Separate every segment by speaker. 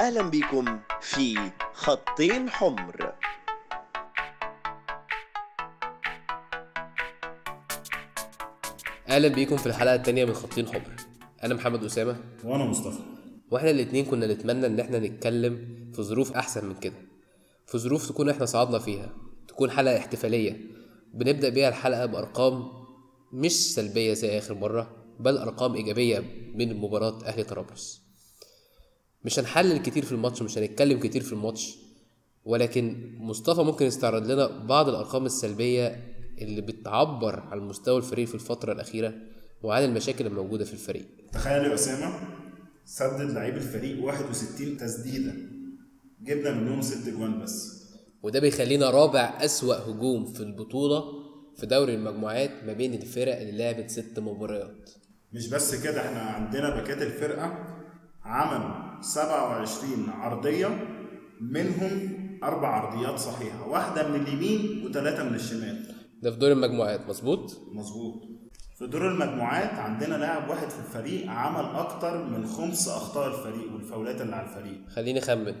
Speaker 1: أهلا بكم في خطين حمر.
Speaker 2: أهلا بيكم في الحلقة الثانية من خطين حمر. أنا محمد أسامة.
Speaker 3: وأنا مصطفى.
Speaker 2: وإحنا الاتنين كنا نتمنى إن إحنا نتكلم في ظروف أحسن من كده. في ظروف تكون إحنا صعدنا فيها تكون حلقة احتفالية. بنبدأ بيها الحلقة بأرقام مش سلبية زي آخر مرة بل أرقام إيجابية من مباراة أهلي طرابلس. مش هنحلل كتير في الماتش مش هنتكلم كتير في الماتش ولكن مصطفى ممكن يستعرض لنا بعض الأرقام السلبية اللي بتعبر عن مستوى الفريق في الفترة الأخيرة وعن المشاكل الموجودة في الفريق.
Speaker 3: تخيل يا أسامة سدد لعيب الفريق 61 تسديدة. جبنا منهم ست جوان بس.
Speaker 2: وده بيخلينا رابع أسوأ هجوم في البطولة في دوري المجموعات ما بين الفرق اللي لعبت ست مباريات.
Speaker 3: مش بس كده إحنا عندنا باكات الفرقة عملوا 27 عرضية منهم أربع عرضيات صحيحة واحدة من اليمين وثلاثه من الشمال.
Speaker 2: ده في دور المجموعات مظبوط؟
Speaker 3: مظبوط. في دور المجموعات عندنا لاعب واحد في الفريق عمل أكتر من خمس أخطاء الفريق والفاولات اللي على الفريق.
Speaker 2: خليني أخمن.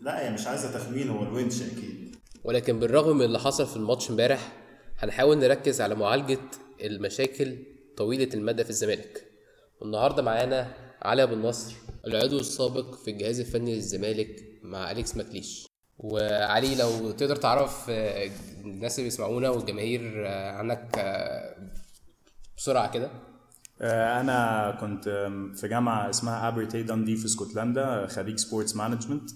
Speaker 3: لا هي مش عايزة تخمين هو الونش أكيد.
Speaker 2: ولكن بالرغم من اللي حصل في الماتش امبارح هنحاول نركز على معالجة المشاكل طويلة المدى في الزمالك. والنهاردة معانا علي أبو النصر العضو السابق في الجهاز الفني للزمالك مع أليكس ماكليش. وعلي لو تقدر تعرف آه، الناس اللي بيسمعونا والجماهير آه، عنك آه، بسرعة كده.
Speaker 4: أنا كنت في جامعة اسمها أبرتي داندي في اسكتلندا خريج sports management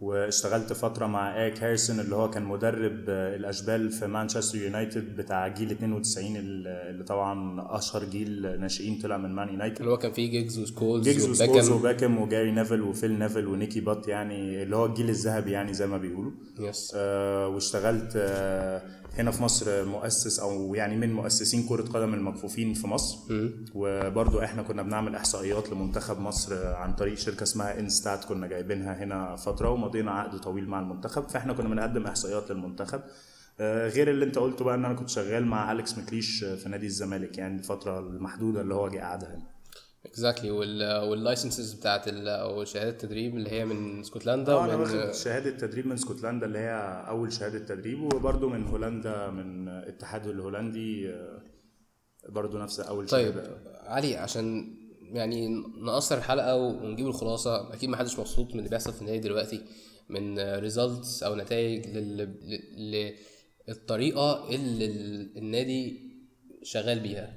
Speaker 4: واشتغلت فترة مع إيك هاريسون اللي هو كان مدرب آه، الأشبال في مانشستر يونايتد بتاع جيل 92 ال- اللي طبعا أشهر جيل ناشئين طلع من مان يونايتد.
Speaker 2: اللي هو كان فيه جيجز وسكولز
Speaker 4: جيجز. وسكولز وباكم وجاري نيفل وفيل نيفل ونيكي بات يعني اللي هو الجيل الذهبي يعني زي ما بيقولوا.
Speaker 2: yes
Speaker 4: آه، واشتغلت آه، هنا في مصر مؤسس أو يعني من مؤسسين كرة قدم المكفوفين في مصر. وبرضو إحنا كنا بنعمل إحصائيات لمنتخب مصر عن طريق شركة اسمها انستات كنا جايبينها هنا فترة ومضينا عقد طويل مع المنتخب فإحنا كنا بنقدم إحصائيات للمنتخب. آه، غير اللي أنت قلته بقى إن أنا كنت شغال مع اليكس مكليش في نادي الزمالك يعني الفترة المحدودة اللي هو جه قعدها هنا.
Speaker 2: exactly وال licenses بتاعت أو شهادات التدريب اللي هي من اسكتلندا
Speaker 4: آه
Speaker 2: أنا
Speaker 4: واخد شهادة تدريب من اسكتلندا اللي هي أول شهادة تدريب وبرده من هولندا من الاتحاد الهولندي آه، برضو نفس أول
Speaker 2: طيب
Speaker 4: شهاده
Speaker 2: علي عشان يعني نقصر الحلقة ونجيب الخلاصة أكيد ما حدش مبسوط من اللي بيحصل في النادي دلوقتي من results أو نتائج للطريقة اللي ال- النادي شغال بيها.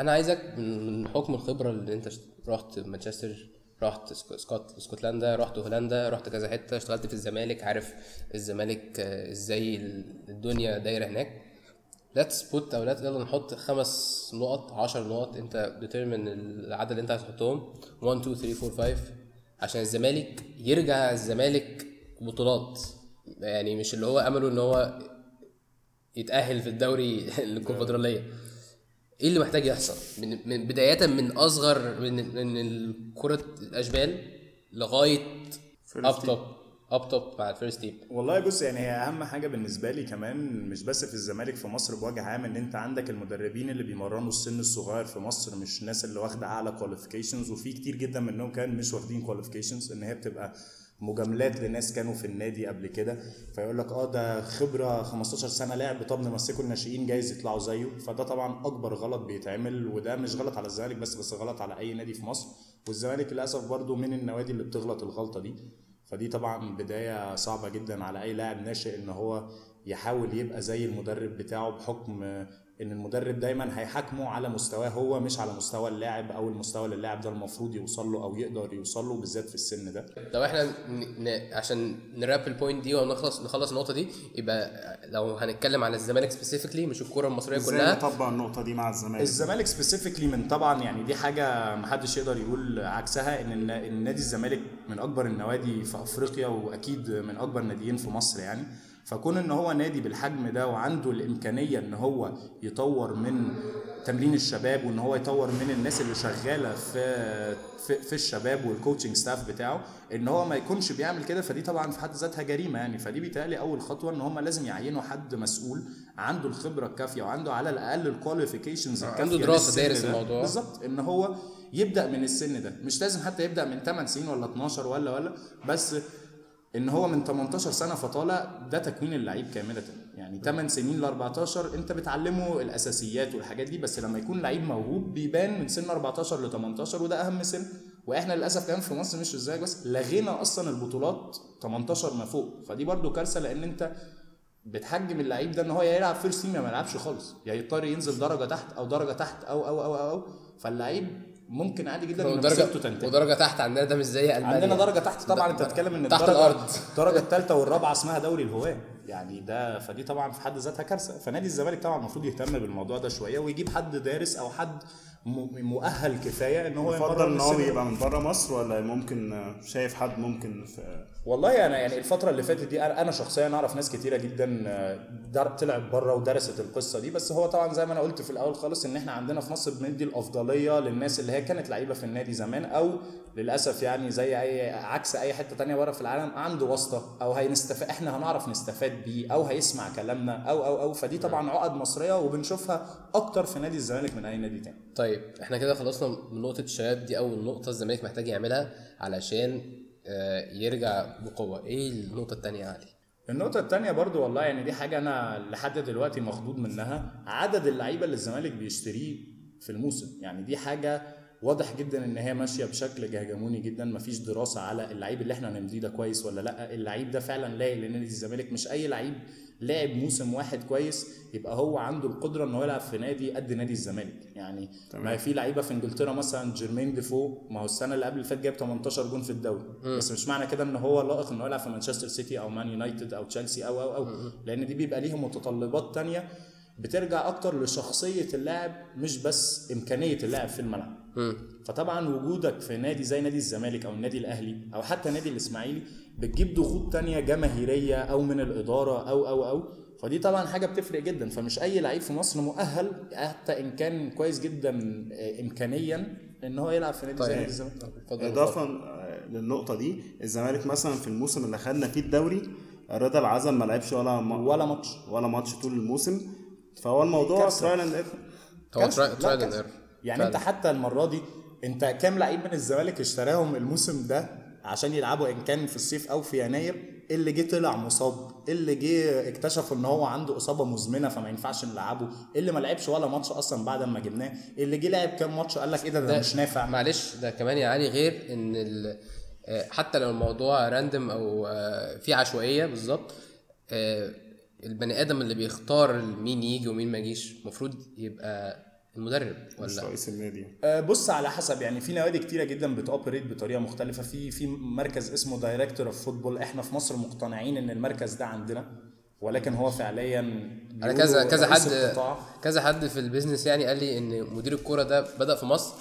Speaker 2: فانا عايزك من حكم الخبرة اللي أنت رحت مانشستر رحت اسكت اسكتلندا رحت هولندا رحت كذا حتة اشتغلت في الزمالك عارف الزمالك آه، إزاي الدنيا دايرة هناك. let's put أو يلا نحط خمس نقط 10 نقط أنت determine العدد اللي أنت هتحطهم. 1 2 3 4 5 عشان الزمالك يرجع الزمالك بطولات. يعني مش اللي هو أمله إن هو يتأهل في الدوري الكونفدرالية. إيه اللي محتاج يحصل؟ من, من بداية من أصغر من من كره الأشبال لغاية up top up top مع ال first team
Speaker 4: والله بص يعني هي أهم حاجة بالنسبة لي كمان مش بس في الزمالك في مصر بوجه عام إن أنت عندك المدربين اللي بيمرنوا السن الصغير في مصر مش الناس اللي واخدة أعلى qualifications وفي كتير جدا منهم كان مش واخدين qualifications إن هي بتبقى مجاملات لناس كانوا في النادي قبل كده فيقول لك آه ده خبرة 15 سنة لعب طب نمسكوا الناشئين جايز يطلعوا زيه. فده طبعا أكبر غلط بيتعمل وده مش غلط على الزمالك بس بس غلط على أي نادي في مصر. والزمالك للأسف برضو من النوادي اللي بتغلط الغلطة دي. فدي طبعا بداية صعبة جدا على أي لاعب ناشئ إن هو يحاول يبقى زي المدرب بتاعه بحكم إن المدرب دايما هيحاكمه على مستواه هو مش على مستوى اللاعب أو المستوى اللي اللاعب ده المفروض يوصل له أو يقدر يوصل له بالذات في السن ده.
Speaker 2: لو إحنا ن... عشان ن wrap ال point دي ونخلص نخلص النقطة دي يبقى لو هنتكلم على الزمالك specifically مش الكوره المصرية
Speaker 3: إزاي
Speaker 2: كلها.
Speaker 3: نطبق النقطة دي مع الزمالك؟
Speaker 4: الزمالك specifically من طبعا يعني دي حاجة محدش يقدر يقول عكسها إن الن- النادي الزمالك من أكبر النوادي في أفريقيا وأكيد من أكبر ناديين في مصر يعني. فكون إن هو نادي بالحجم ده وعنده الإمكانية إن هو يطور من تمرين الشباب وإن هو يطور من الناس اللي شغالة في في, في الشباب وال coaching staff بتاعه إن هو ما يكونش بيعمل كده فدي طبعا في حد ذاتها جريمة يعني فدي بيتهيألي أول خطوة إن هم لازم يعينوا حد مسؤول عنده الخبرة الكافية وعنده على الأقل ال qualifications
Speaker 2: الكافية عنده
Speaker 4: للسن
Speaker 2: دارس. الموضوع.
Speaker 4: بالظبط إن هو يبدأ من السن ده مش لازم حتى يبدأ من 8 سنين ولا 12 ولا ولا بس إن هو من 18 سنة فطالع ده تكوين اللعيب كاملة. يعني 8 سنين ل 14 أنت بتعلمه الأساسيات والحاجات دي بس لما يكون لعيب موهوب بيبان من سن 14 ل 18 وده أهم سن. وإحنا للأسف كمان في مصر مش إزاي بس لغينا أصلا البطولات 18 ما فوق. فدي برضو كارثة لأن أنت بتحجم اللعيب ده إن هو يا يلعب first team يا ما يلعبش خالص. يا يضطر ينزل درجة تحت أو درجة تحت أو أو أو أو, أو. فاللعيب ممكن عادي جدا
Speaker 2: ودرجه
Speaker 4: تنتهي.
Speaker 2: ودرجة تحت عندنا ده مش زي ألمانيا.
Speaker 4: عندنا درجة تحت طبعا أنت بتتكلم إن
Speaker 2: تحت الأرض.
Speaker 4: الدرجه الثالثه والرابعة اسمها دوري الهواة. يعني ده فدي طبعا في حد ذاتها كارثة. فنادي الزمالك طبعا المفروض يهتم بالموضوع ده شوية ويجيب حد دارس أو حد مؤهل كفاية إن هو
Speaker 3: يفضل إن هو. يبقى من بره مصر ولا ممكن شايف حد ممكن في
Speaker 4: والله أنا يعني الفترة اللي فاتت دي أنا شخصيا أعرف ناس كتيرة جدا آه، طلعت بره ودرست القصة دي بس هو طبعا زي ما أنا قلت في الأول خالص إن إحنا عندنا في مصر بندي الأفضلية للناس اللي هي كانت لعيبة في النادي زمان أو للأسف يعني زي أي عكس أي حتة تانية بره في العالم عنده واسطة أو هينستفاد إحنا هنعرف نستفاد بيه أو هيسمع كلامنا أو أو أو. فدي طبعا عقد مصرية وبنشوفها أكتر في نادي الزمالك من أي نادي تاني.
Speaker 2: طيب إحنا كده خلصنا من نقطة الشباب دي أول نقطة الزمالك محتاج يعملها علشان آه، يرجع بقوة، إيه النقطة التانية يا علي؟
Speaker 4: النقطة التانية برضو والله يعني دي حاجة أنا لحد دلوقتي مخضوض منها عدد اللعيبة اللي الزمالك بيشتريه في الموسم. يعني دي حاجة واضح جدا إن هي ماشية بشكل جهجموني جدا. مفيش دراسة على اللعيب اللي إحنا هنمضيه ده كويس ولا لأ. اللعيب ده فعلا لايق لنادي الزمالك. مش أي لعيب لعب موسم واحد كويس يبقى هو عنده القدرة ان هو يلعب في نادي قد نادي الزمالك. يعني ما في لعيبة في إنجلترا مثلا جيرمين ديفو ما هو السنة اللي قبل اللي فاتت جاب 18 جون في الدوري. بس مش معنى كده إن هو لائق ان هو يلعب في مانشستر سيتي أو مان يونايتد أو تشيلسي أو أو أو. لأن دي بيبقى ليها متطلبات تانية بترجع أكتر لشخصية اللاعب مش بس إمكانية اللاعب في الملعب. فطبعا وجودك في نادي زي نادي الزمالك أو النادي الأهلي أو حتى نادي الإسماعيلي بتجيب ضغوط تانية جماهيرية أو من الإدارة أو أو أو. فدي طبعا حاجة بتفرق جدا. فمش أي لعيب في مصر مؤهل حتى إن كان كويس جدا آه، امكانيا إن هو يلعب في نادي زي
Speaker 2: طيب.
Speaker 4: نادي الزمالك.
Speaker 3: اضافه آه، للنقطة دي الزمالك مثلا في الموسم اللي خدنا فيه الدوري رضا العزم ما لعبش ولا م...
Speaker 4: ولا ماتش.
Speaker 3: ولا ماتش طول الموسم. فهو الموضوع. trial and error
Speaker 2: هو trial
Speaker 4: and.
Speaker 2: error
Speaker 4: يعني انت حتى المرة دي انت كام لعيب من الزمالك اشتراهم الموسم ده عشان يلعبوا إن كان في الصيف أو في يناير؟ اللي جه طلع مصاب اللي جه اكتشفوا إن هو عنده إصابة مزمنة فما ينفعش نلعبه اللي ما لعبش ولا ماتش أصلا بعد ما جبناه اللي جه لعب كام ماتش قال لك إيه ده, ده مش نافع.
Speaker 2: معلش ده كمان يا علي غير إن ال- آه، حتى لو الموضوع راندم أو آه، في عشوائية بالظبط آه، البني آدم اللي بيختار مين يجي ومين ما يجيش المفروض يبقى المدرب
Speaker 3: مش
Speaker 2: ولا؟
Speaker 3: رئيس النادي.
Speaker 4: آه، بص على حسب. يعني في نوادي كتيرة جدا بت operate بطريقة مختلفة. في في مركز اسمه director of football إحنا في مصر مقتنعين إن المركز ده عندنا ولكن هو فعليا
Speaker 2: أنا كذا كذا حد
Speaker 4: القطاع.
Speaker 2: كذا حد في البيزنس يعني قال لي إن مدير الكورة ده بدأ في مصر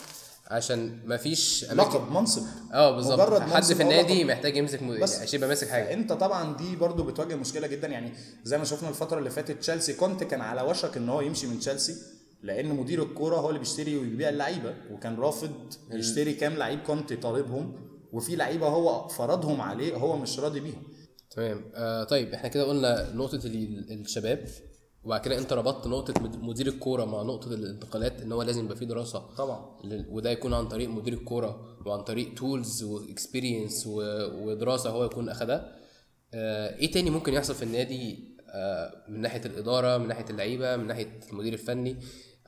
Speaker 2: عشان ما فيش
Speaker 4: لقب منصب.
Speaker 2: آه بالظبط. حد في النادي
Speaker 4: لقب.
Speaker 2: محتاج يمسك م...
Speaker 4: بس.
Speaker 2: عشان يبقى ماسك حاجة.
Speaker 4: انت طبعا دي برضو بتواجه مشكلة جدا. يعني زي ما شفنا الفترة اللي فاتت تشيلسي كونتي كان على وشك إن هو يمشي من تشيلسي. لأن مدير الكورة هو اللي بيشتري ويبيع اللعيبة وكان رافض يشتري كام لعيب كونتي طالبهم وفي لعيبة هو فرضهم عليه هو مش راضي بيهم.
Speaker 2: تمام. آه طيب إحنا كده قلنا نقطة ال- الشباب وبعد كده أنت ربطت نقطة مد- مدير الكورة مع نقطة الانتقالات إن هو لازم يبقى فيه دراسة.
Speaker 4: طبعا.
Speaker 2: وده يكون عن طريق مدير الكورة وعن طريق tools و experience ودراسة هو يكون أخدها. آه إيه تاني ممكن يحصل في النادي؟ آه من ناحية الإدارة من ناحية اللعيبة من ناحية المدير الفني؟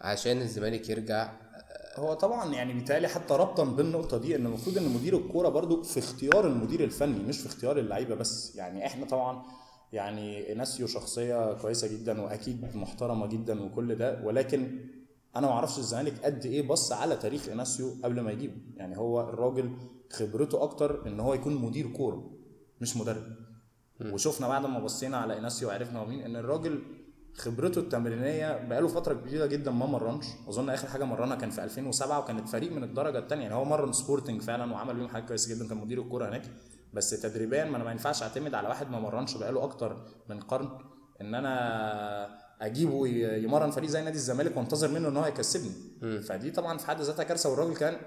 Speaker 2: عشان الزمالك يرجع
Speaker 4: هو طبعا يعني بيتهيألي حتى ربطا بالنقطة دي إن المفروض إن مدير الكورة برضو في اختيار المدير الفني مش في اختيار اللعيبة بس. يعني إحنا طبعا يعني اناسيو شخصية كويسة جدا وأكيد محترمة جدا وكل ده ولكن أنا ما أعرفش الزمالك قد إيه بص على تاريخ إناسيو قبل ما يجيبه. يعني هو الراجل خبرته أكتر إن هو يكون مدير كورة مش مدرب. وشفنا بعد ما بصينا على إناسيو وعرفنا هو مين إن الراجل خبرته التمرينية بقاله فترة كبيرة جدا ما مرنش. أظن آخر حاجة مرنها كان في 2007 وكانت فريق من الدرجة الثانية يعني هو مرن سبورتنج فعلا وعمل بيهم حاجة كويسة جدا. كان مدير الكورة هناك. بس تدريبيا ما أنا ما ينفعش أعتمد على واحد ما مرنش بقاله أكتر من قرن إن أنا أجيبه يمرن فريق زي نادي الزمالك وأنتظر منه إن هو يكسبني. فدي طبعا في حد ذاتها كارثة. والراجل كان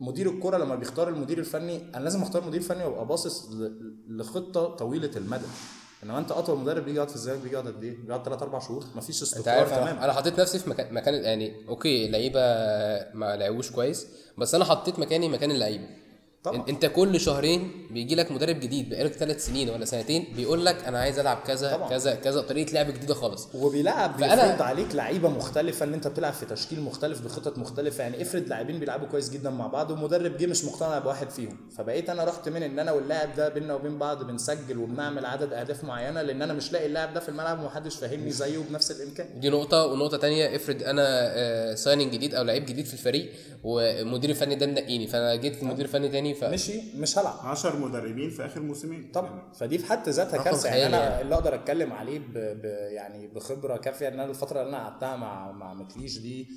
Speaker 4: مدير الكرة لما بيختار المدير الفني أنا لازم أختار مدير فني وابقى باصص لخطة طويلة المدى. إنما أنت أطول مدرب بيجي يقعد في الزمالك بيجي يقعد قد إيه؟ بيقعد 3 4 شهور. مفيش استقرار تمام
Speaker 2: أنا حطيت نفسي في مكان مكان يعني أوكي اللعيبة ما لعبوش كويس بس أنا حطيت مكاني مكان اللعيبة.
Speaker 4: طبعا.
Speaker 2: أنت كل شهرين بيجي لك مدرب جديد بقالك ثلاث سنين ولا سنتين بيقول لك أنا عايز ألعب كذا
Speaker 4: طبعا.
Speaker 2: كذا كذا طريقة لعب جديدة خالص.
Speaker 4: وبيلعب
Speaker 2: فأنا-
Speaker 4: بيفرض عليك لعيبة مختلفة ان أنت بتلعب في تشكيل مختلف بخطط مختلفة. يعني افرض لاعبين بيلعبوا كويس جدا مع بعض ومدرب جه مش مقتنع بواحد فيهم. فبقيت أنا رحت من إن أنا واللاعب ده بينا وبين بعض بنسجل وبنعمل عدد أهداف معينة لأن أنا مش لاقي اللاعب ده في الملعب ومحدش فاهمني زيه بنفس الإمكان.
Speaker 2: دي نقطة. ونقطة تانية افرض أنا سايننج جديد أو لعيب جديد في الفريق والمدير الفني ده منقيني فأنا جيت لمدير فني تاني ف
Speaker 4: مشي مش هلعب.
Speaker 3: 10 مدربين في آخر موسمين.
Speaker 4: طبعا فدي في حد ذاتها
Speaker 2: رقم
Speaker 4: كارثة. يعني أنا
Speaker 2: يعني.
Speaker 4: اللي أقدر أتكلم عليه ب... ب... يعني بخبرة كافية إن أنا الفترة اللي أنا قعدتها مع مع مكليش دي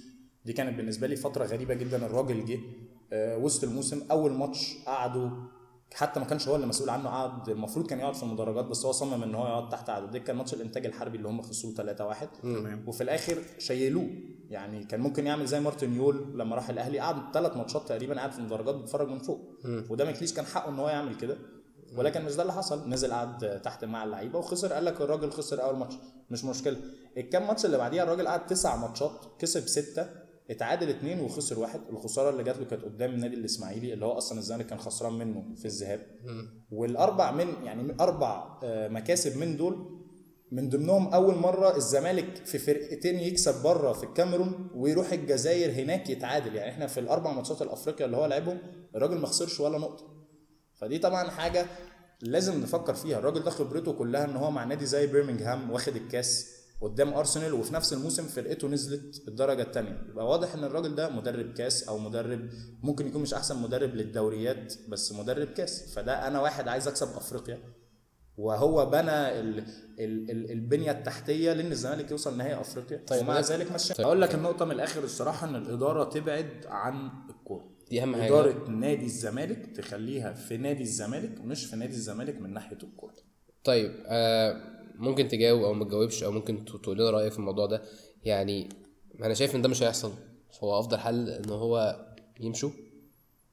Speaker 4: دي كانت بالنسبة لي فترة غريبة جدا. الراجل جه آه، وسط الموسم أول ماتش قعدوا حتى ما كانش هو اللي مسؤول عنه قعد المفروض كان يقعد في المدرجات بس هو صمم إن هو يقعد تحت على الدكه ماتش الإنتاج الحربي اللي هم خسروه 3 1
Speaker 3: تمام.
Speaker 4: وفي الآخر شيلوه. يعني كان ممكن يعمل زي مارتن يول لما راح الأهلي قعد ثلاث ماتشات تقريبا قاعد في المدرجات بيتفرج من فوق. وده مكليش كان حقه إن هو يعمل كده. ولكن مش ده اللي حصل. نزل قعد تحت مع اللعيبة وخسر. قال لك الراجل خسر أول ماتش. مش مشكلة. الكام ماتش اللي بعديها الراجل قعد تسع ماتشات كسب ستة. اتعادل اثنين وخسر واحد. الخسارة اللي جات له كانت قدام النادي الإسماعيلي اللي هو أصلا الزمالك كان خسران منه في الذهاب. والأربع من يعني أربع آه، مكاسب من دول من ضمنهم أول مرة الزمالك في فرقتين يكسب بره في الكاميرون ويروح الجزائر هناك يتعادل. يعني إحنا في الأربع ماتشات الأفريقيا اللي هو لعبهم الراجل ما خسرش ولا نقطة. فدي طبعا حاجة لازم نفكر فيها. الراجل ده خبرته كلها إن هو مع نادي زي بيرمنجهام واخد الكاس قدام أرسنال وفي نفس الموسم فرقته نزلت الدرجه الثانية يبقى واضح إن الراجل ده مدرب كاس أو مدرب ممكن يكون مش أحسن مدرب للدوريات بس مدرب كاس. فده أنا واحد عايز أكسب أفريقيا. وهو بنى ال ال ال البنية التحتية لأن الزمالك يوصل نهائي أفريقيا.
Speaker 2: طيب،
Speaker 4: ومع ذلك مشى
Speaker 2: طيب.
Speaker 4: أقول لك النقطة من الآخر الصراحة إن الإدارة تبعد عن الكورة.
Speaker 2: دي أهم حاجة.
Speaker 4: إدارة نادي الزمالك تخليها في نادي الزمالك مش في نادي الزمالك من ناحية الكورة.
Speaker 2: طيب آه ممكن تجاوب أو ما تجاوبش أو ممكن تقول لنا رأيك في الموضوع ده. يعني أنا شايف إن ده مش هيحصل. هو أفضل حل إن هو يمشوا.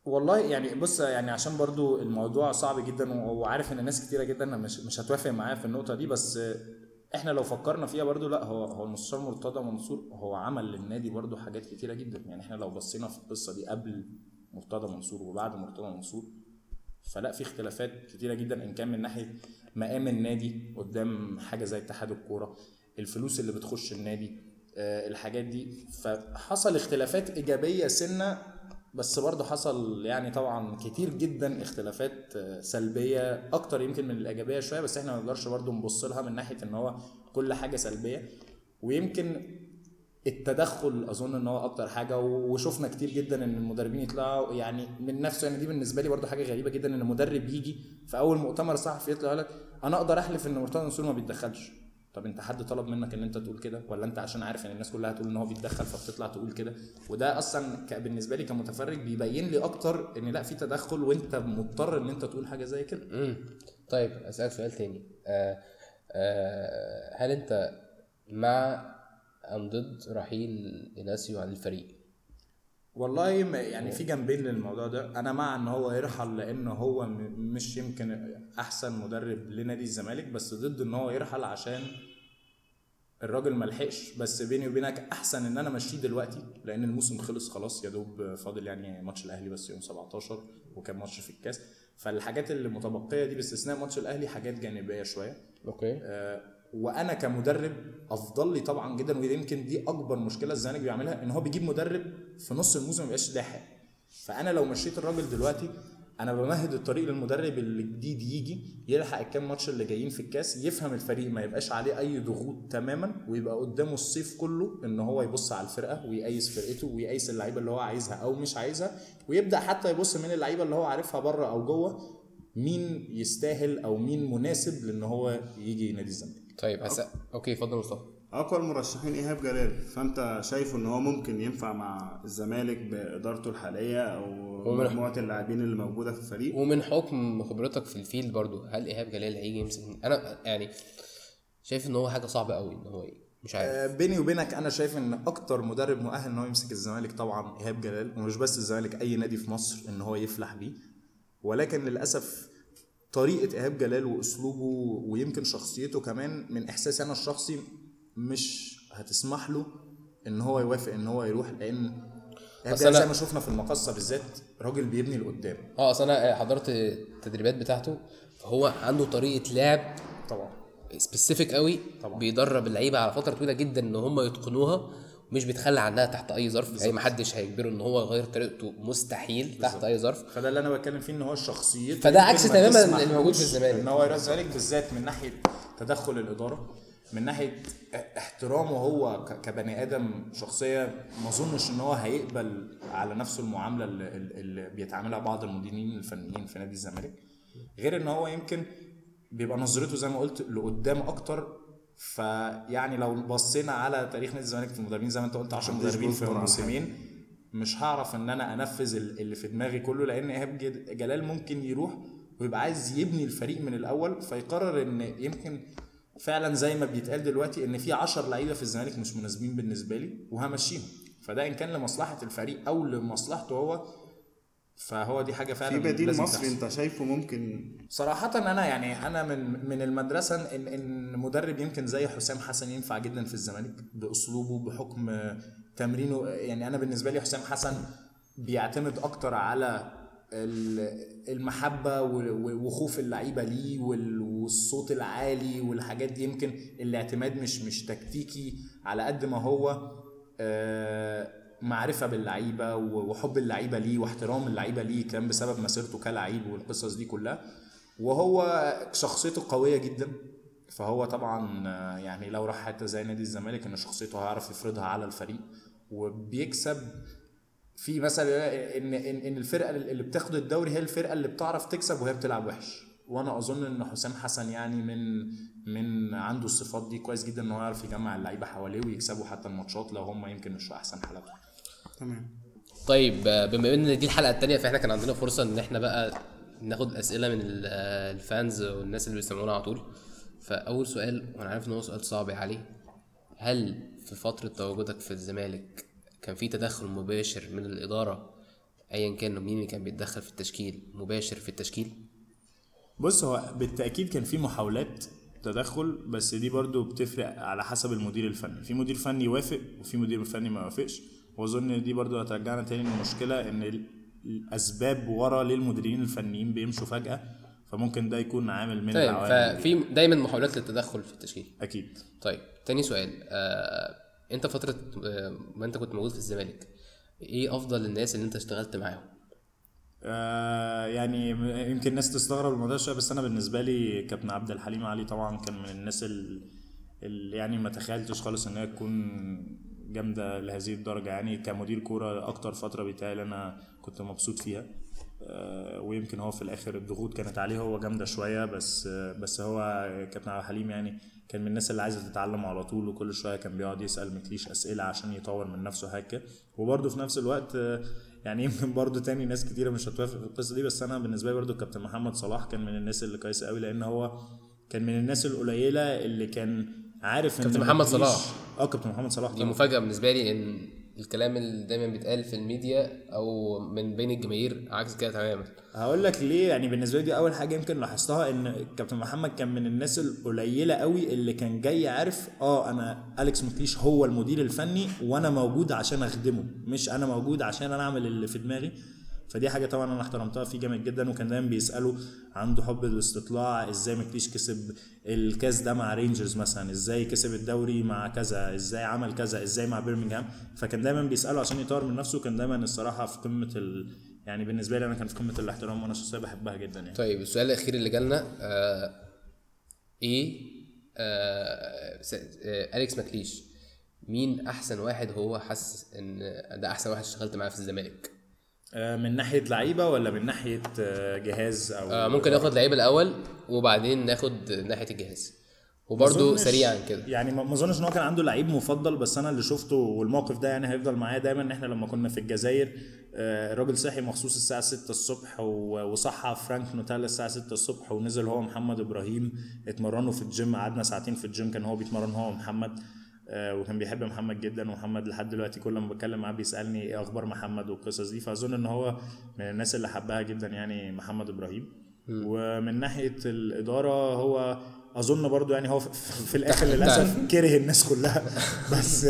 Speaker 4: والله يعني بص يعني عشان برضو الموضوع صعب جدا وعارف إن ناس كتيرة جدا مش مش هتوافق معايا في النقطة دي بس إحنا لو فكرنا فيها برضو لأ هو هو المستشار مرتضى منصور هو عمل للنادي برضو حاجات كتيرة جدا. يعني إحنا لو بصينا في القصة دي قبل مرتضى منصور وبعد مرتضى منصور فلا في اختلافات كتيرة جدا إن كان من ناحية مقام النادي قدام حاجة زي اتحاد الكورة الفلوس اللي بتخش النادي آه، الحاجات دي. فحصل اختلافات إيجابية سنة بس برضه حصل يعني طبعا كتير جدا اختلافات آه، سلبية أكتر يمكن من الإيجابية شوية بس إحنا ما نقدرش برضه نبص لها من ناحية إن هو كل حاجة سلبية. ويمكن التدخل أظن إن هو أكتر حاجة وشفنا كتير جدا إن المدربين يطلعوا يعني من نفسه يعني دي بالنسبة لي برضو حاجة غريبة جدا إن مدرب يجي في أول مؤتمر صحفي يطلع يقول لك أنا أقدر أحلف إن مرتضى منصور ما بيتدخلش. طب أنت حد طلب منك إن أنت تقول كده؟ ولا أنت عشان عارف إن الناس كلها هتقول إن هو بيتدخل فبتطلع تقول كده؟ وده أصلا بالنسبة لي كمتفرج بيبين لي أكتر إن لأ في تدخل وأنت مضطر إن أنت تقول حاجة زي كده.
Speaker 2: امم طيب أسألك سؤال تاني. آه آه هل أنت مع أم ضد رحيل إناسيو عن الفريق؟
Speaker 4: والله يعني في جنبين للموضوع ده. أنا مع إن هو يرحل لأن هو مش يمكن أحسن مدرب لنادي الزمالك بس ضد إن هو يرحل عشان الراجل ما لحقش بس بيني وبينك أحسن إن أنا امشيه دلوقتي لأن الموسم خلص خلاص يا دوب فاضل يعني ماتش الأهلي بس يوم 17 وكان ماتش في الكاس. فالحاجات اللي متبقية دي باستثناء ماتش الأهلي حاجات جانبية شوية.
Speaker 2: okay.
Speaker 4: آه، وأنا كمدرب أفضل لي طبعا جدا ويمكن دي أكبر مشكلة الزمالك بيعملها إن هو بيجيب مدرب في نص الموسم ما يبقاش لاحق فأنا لو مشيت الراجل دلوقتي أنا بمهد الطريق للمدرب الجديد يجي يلحق الكام ماتش اللي جايين في الكاس يفهم الفريق ما يبقاش عليه أي ضغوط تماما ويبقى قدامه الصيف كله إن هو يبص على الفرقة ويقيس فرقته ويقيس اللعيبة اللي هو عايزها أو مش عايزها ويبدأ حتى يبص من اللعيبة اللي هو عارفها بره أو جوه مين يستاهل أو مين مناسب لإن هو يجي نادي الزمالك.
Speaker 2: طيب هس... okay اتفضل مصطفى.
Speaker 3: أقوى المرشحين إيهاب جلال فأنت شايفه إن هو ممكن ينفع مع الزمالك بإدارته الحالية أو
Speaker 2: ومن-
Speaker 3: مجموعة اللاعبين اللي موجودة في الفريق؟
Speaker 2: ومن حكم خبرتك في الفيلد برضو هل إيهاب جلال هيجي يمسك؟ أنا يعني شايف إن هو حاجة صعبة قوي إن هو مش عارف.
Speaker 4: آه، بيني وبينك أنا شايف إن أكتر مدرب مؤهل إن هو يمسك الزمالك طبعا إيهاب جلال ومش بس الزمالك أي نادي في مصر إن هو يفلح بيه. ولكن للأسف طريقة إيهاب جلال وأسلوبه ويمكن شخصيته كمان من إحساسي أنا الشخصي مش هتسمح له إن هو يوافق إن هو يروح لأن
Speaker 2: إيهاب
Speaker 4: جلال زي ما شفنا في المقصه بالذات راجل بيبني لقدام.
Speaker 2: آه أصل أنا حضرت التدريبات بتاعته فهو عنده طريقة لعب
Speaker 4: طبعا.
Speaker 2: سبيسيفيك قوي
Speaker 4: طبعا.
Speaker 2: بيدرب اللعيبة على فترة طويلة جدا إن هم يتقنوها. ومش بيتخلى عنها تحت أي ظرف يعني ما حدش هيجبره إن هو يغير طريقته مستحيل تحت أي ظرف.
Speaker 4: فده اللي أنا بتكلم فيه إن هو شخصيته
Speaker 2: فده عكس
Speaker 4: ما
Speaker 2: تماماً اللي موجود في الزمالك.
Speaker 4: إن هو يروح الزمالك بالذات من ناحية تدخل الإدارة من ناحية احترامه هو ك- كبني آدم شخصية ما أظنش إن هو هيقبل على نفسه المعاملة اللي, اللي بيتعاملها بعض المديرين الفنيين في نادي الزمالك غير إن هو يمكن بيبقى نظرته زي ما قلت لقدام أكتر فيعني لو بصينا على تاريخ نادي الزمالك في المدربين زي ما انت قلت 10 مدربين في موسمين مش هعرف إن أنا أنفذ ال- اللي في دماغي كله لأن إيهاب جلال ممكن يروح ويبقى عايز يبني الفريق من الأول فيقرر إن يمكن فعلا زي ما بيتقال دلوقتي إن في 10 لعيبة في الزمالك مش مناسبين بالنسبة لي وهمشيهم. فده إن كان لمصلحة الفريق أو لمصلحته هو فهو دي حاجة فعلا
Speaker 3: في بديل مصري. انت شايفه ممكن
Speaker 4: صراحة أنا يعني أنا من من المدرسة إن إن مدرب يمكن زي حسام حسن ينفع جدا في الزمالك بأسلوبه بحكم تمرينه يعني أنا بالنسبة لي حسام حسن بيعتمد أكتر على ال- المحبة و- وخوف اللعيبة ليه وال- والصوت العالي والحاجات دي يمكن الاعتماد مش مش تكتيكي على قد ما هو معرفة باللعيبة و- وحب اللعيبة ليه واحترام اللعيبة ليه كان بسبب مسيرته كلاعب والقصص دي كلها. وهو شخصيته قوية جدا. فهو طبعا يعني لو راح حتى زي نادي الزمالك إن شخصيته هيعرف يفرضها على الفريق. وبيكسب في مثلا ان ان إن الفرقة اللي بتاخد الدوري هي الفرقة اللي بتعرف تكسب وهي بتلعب وحش. وأنا أظن إن حسام حسن يعني من من عنده الصفات دي. كويس جدا إن هو يعرف يجمع اللعيبة حواليه ويكسبوا حتى الماتشات لو هم يمكن مش أحسن حالاتهم.
Speaker 3: تمام.
Speaker 2: طيب بما إن دي الحلقة الثانية فإحنا كان عندنا فرصة إن إحنا بقى ناخد أسئلة من ال- الفانز والناس اللي بيسمعونا على طول. فأول سؤال وأنا عارف إن هو سؤال صعب يا علي هل في فترة تواجدك في الزمالك كان في تدخل مباشر من الإدارة؟ ايا كان مين اللي كان بيتدخل في التشكيل؟ مباشر في التشكيل؟
Speaker 4: بص هو بالتأكيد كان في محاولات تدخل بس دي برضو بتفرق على حسب المدير الفني. في مدير فني يوافق وفي مدير فني ما يوافقش واظن ان دي برضو هترجعنا تاني للمشكلة ان ال- الاسباب ورا ليه المديرين الفنيين بيمشوا فجأة فممكن ده يكون عامل من
Speaker 2: طيب
Speaker 4: العوامل.
Speaker 2: ففي دايما محاولات للتدخل في التشكيل.
Speaker 4: أكيد.
Speaker 2: طيب تاني سؤال آه، انت فترة آه، ما انت كنت موجود في الزمالك إيه افضل الناس اللي انت اشتغلت معاهم؟
Speaker 4: آه يعني يمكن الناس تستغرب الموضوع شوية بس أنا بالنسبة لي كابتن عبد الحليم علي طبعا كان من الناس اللي يعني ما تخيلتش خالص إن هي تكون جامدة لهذه الدرجة يعني كمدير كورة أكتر فترة بيتهيألي أنا كنت مبسوط فيها. آه ويمكن هو في الآخر الضغوط كانت عليه هو جامدة شوية بس آه بس هو كابتن عبد الحليم يعني كان من الناس اللي عايزة تتعلم على طول وكل شوية كان بيقعد يسأل مكليش أسئلة عشان يطور من نفسه هكا. وبرده في نفس الوقت آه يعني يمكن برضو تاني ناس كتيرة مش هتوافق في القصة دي بس أنا بالنسبة لي برضو كابتن محمد صلاح كان من الناس اللي كويسة قوي لأن هو كان من الناس القليلة اللي كان عارف
Speaker 2: كابتن محمد صلاح.
Speaker 4: آه كابتن محمد صلاح
Speaker 2: دي مفاجأة بالنسبة لي إن الكلام اللي دايما بيتقال في الميديا أو من بين الجماهير عكس كده تماما.
Speaker 4: هقول لك ليه يعني بالنسبة لي أول حاجة يمكن لاحظتها إن كابتن محمد كان من الناس القليلة قوي اللي كان جاي عارف آه أنا أليكس ماكليش هو المدير الفني وأنا موجود عشان أخدمه مش أنا موجود عشان أنا أعمل اللي في دماغي. فدي حاجة طبعا أنا احترمتها فيه جامد جدا وكان دايما بيساله عنده حب الاستطلاع إزاي ماكليش كسب الكاس ده مع رينجرز مثلا؟ إزاي كسب الدوري مع كذا؟ إزاي عمل كذا؟ إزاي مع بيرمنجهام فكان دايما بيساله عشان يطور من نفسه كان دايما الصراحة في قمة ال... يعني بالنسبة لي أنا كان في قمة الاحترام وأنا شخصيه بحبها جدا يعني.
Speaker 2: طيب السؤال الأخير اللي جالنا آه إيه آه آه أليكس ماكليش مين أحسن واحد هو حاسس إن ده أحسن واحد اشتغلت معاه في الزمالك؟
Speaker 4: من ناحية لعيبة ولا من ناحية آه، جهاز أو
Speaker 2: آه ممكن ناخد لعيب الأول وبعدين ناخد ناحية الجهاز. وبرده سريعا كده.
Speaker 4: يعني ما اظنش إن هو كان عنده لعيب مفضل بس أنا اللي شفته والموقف ده يعني هيفضل معايا دايما إن إحنا لما كنا في الجزائر آه، الراجل صحي مخصوص الساعة 6 الصبح وصحى فرانك نوتيلا الساعة 6 الصبح ونزل هو محمد إبراهيم اتمرنوا في الجيم قعدنا ساعتين في الجيم كان هو بيتمرن هو ومحمد. آه، وكان بيحب محمد جدا ومحمد لحد دلوقتي كل ما بتكلم معاه بيسألني إيه أخبار محمد والقصص دي. فأظن إن هو من الناس اللي حبها جدا يعني محمد إبراهيم. ومن ناحية الإدارة هو أظن برضو يعني هو في, في الآخر للأسف كره الناس كلها. بس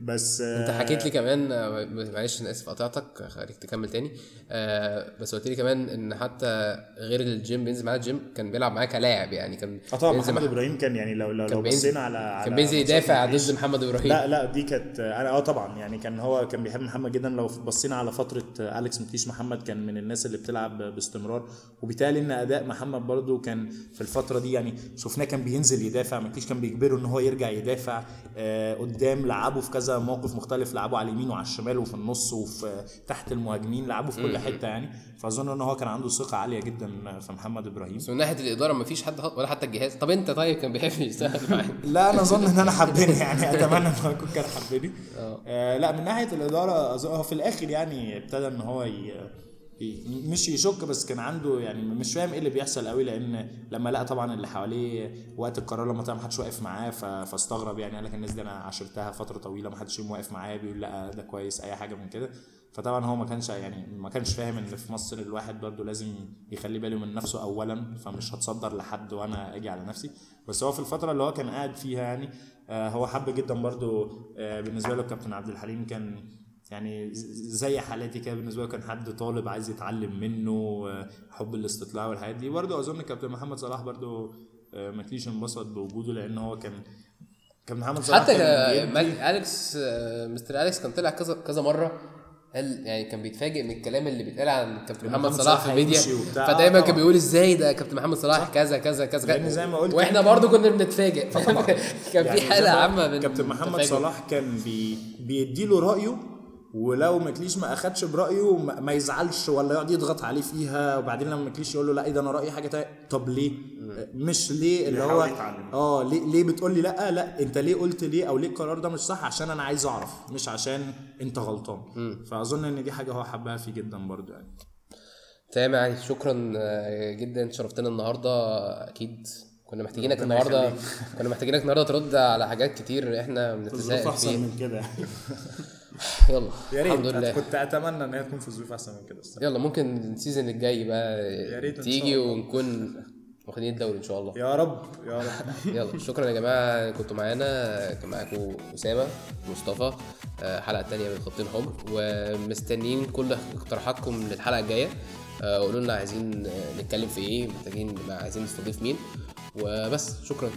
Speaker 4: بس
Speaker 2: انت حكيت لي كمان آه، معلش أنا آسف قطعتك خليك تكمل تاني. آه بس قلت لي كمان إن حتى غير الجيم بينزل معانا الجيم كان بيلعب معاه كلاعب يعني كان
Speaker 4: آه طبعا محمد
Speaker 2: مع-
Speaker 4: إبراهيم كان يعني لو لو لو بصينا على على
Speaker 2: كان بينزل يدافع
Speaker 4: الجيش-
Speaker 2: ضد محمد إبراهيم.
Speaker 4: لا لا دي كانت أنا آه طبعا يعني كان هو كان بيحب محمد جدا. لو بصينا على فترة أليكس ماكليش محمد كان من الناس اللي بتلعب باستمرار. وبالتالي إن أداء محمد برضو كان في الفترة دي يعني شفناه كان بينزل يدافع ماكليش كان بيجبره إن هو يرجع يدافع آه قدام لعبه في كذا موقف مختلف لعبه على اليمين وعلى الشمال وفي النص وفي تحت المهاجمين لعبه في كل حتة يعني. فأظن إن هو كان عنده ثقة عالية جدا في محمد
Speaker 2: إبراهيم. من ناحية الإدارة ما فيش حد ولا حتى الجهاز. طب أنت طيب كان بيحب يشتغل معاك؟
Speaker 4: لا أنا أظن إن أنا حبني يعني. أتمنى إن هو يكون كان حبني آه. لا من ناحية الإدارة هو في الآخر يعني ابتدى إن هو ي... مش يشك بس كان عنده يعني مش فاهم إيه اللي بيحصل قوي لأن لما لقى طبعا اللي حواليه وقت القرار لما طلع ما حدش واقف معاه. فاستغرب يعني قال لك الناس دي أنا عاشرتها فترة طويلة ما حدش يوم واقف معايا بيقول لأ ده كويس أي حاجة من كده فطبعا هو ما كانش يعني ما كانش فاهم إن في مصر الواحد برضه لازم يخلي باله من نفسه اولا فمش هتصدر لحد وأنا أجي على نفسي بس هو في الفترة اللي هو كان قاعد فيها يعني آه هو حب جدا برضه آه بالنسبة له كابتن عبد الحليم كان يعني زي حالاتي كده بالنسبة له كان حد طالب عايز يتعلم منه آه، حب الاستطلاع والحاجات دي برضه أظن كابتن محمد صلاح برضه آه، ما كانش انبسط بوجوده لأن هو كان كابتن محمد صلاح
Speaker 2: حتى
Speaker 4: بيدي-
Speaker 2: أليكس آه، مستر أليكس كان طلع كذا كذا مرة قال يعني كان بيتفاجئ من الكلام اللي بيتقال عن كابتن محمد
Speaker 4: محمد
Speaker 2: صلاح في الميديا. فدايما
Speaker 4: آه،
Speaker 2: كان. بيقول إزاي ده كابتن محمد صلاح كذا كذا كذا
Speaker 4: لأن زي ما قلت وإحنا
Speaker 2: برضو كنا بنتفاجئ كان
Speaker 4: يعني
Speaker 2: في
Speaker 4: حالة
Speaker 2: عامة من
Speaker 4: كابتن محمد. صلاح كان بي بيديله رأيه ولو مكليش ما أخدش برأيه ما يزعلش ولا يقعد يضغط عليه فيها. وبعدين لما مكليش يقول له لا إيه ده أنا رأيي حاجة تانية. طب ليه؟ مش ليه؟ اللي هو. آه ليه ليه بتقول لي لا؟ لا. أنت ليه قلت ليه؟ أو ليه القرار ده مش صح؟ عشان أنا عايز أعرف مش عشان أنت غلطان. فأظن إن دي حاجة هو حبها فيه جدا برضو يعني.
Speaker 2: تمام يعني. شكرا آه، جدا شرفتنا النهارده. أكيد كنا محتاجينك النهارده. كنا محتاجينك النهارده ترد على حاجات كتير
Speaker 3: إحنا
Speaker 2: بنتساءل فيها.
Speaker 3: من كده.
Speaker 2: يلا
Speaker 4: يا
Speaker 2: الحمد
Speaker 4: ريت
Speaker 2: لله.
Speaker 4: كنت أتمنى إن هي تكون في ظروف أحسن من كده الصراحة.
Speaker 2: يلا ممكن السيزون الجاي بقى
Speaker 4: ريت إن
Speaker 2: تيجي. ونكون واخدين الدوري إن شاء الله.
Speaker 4: يا رب يا رب.
Speaker 2: يلا شكرا يا جماعة كنتوا معانا. كان معاكم أسامة مصطفى آه، حلقة تانية من خطين حمر. ومستنيين كل اقتراحاتكم للحلقة الجاية. آه، قولوا لنا عايزين آه، نتكلم في إيه محتاجين عايزين نستضيف مين. وبس شكرا.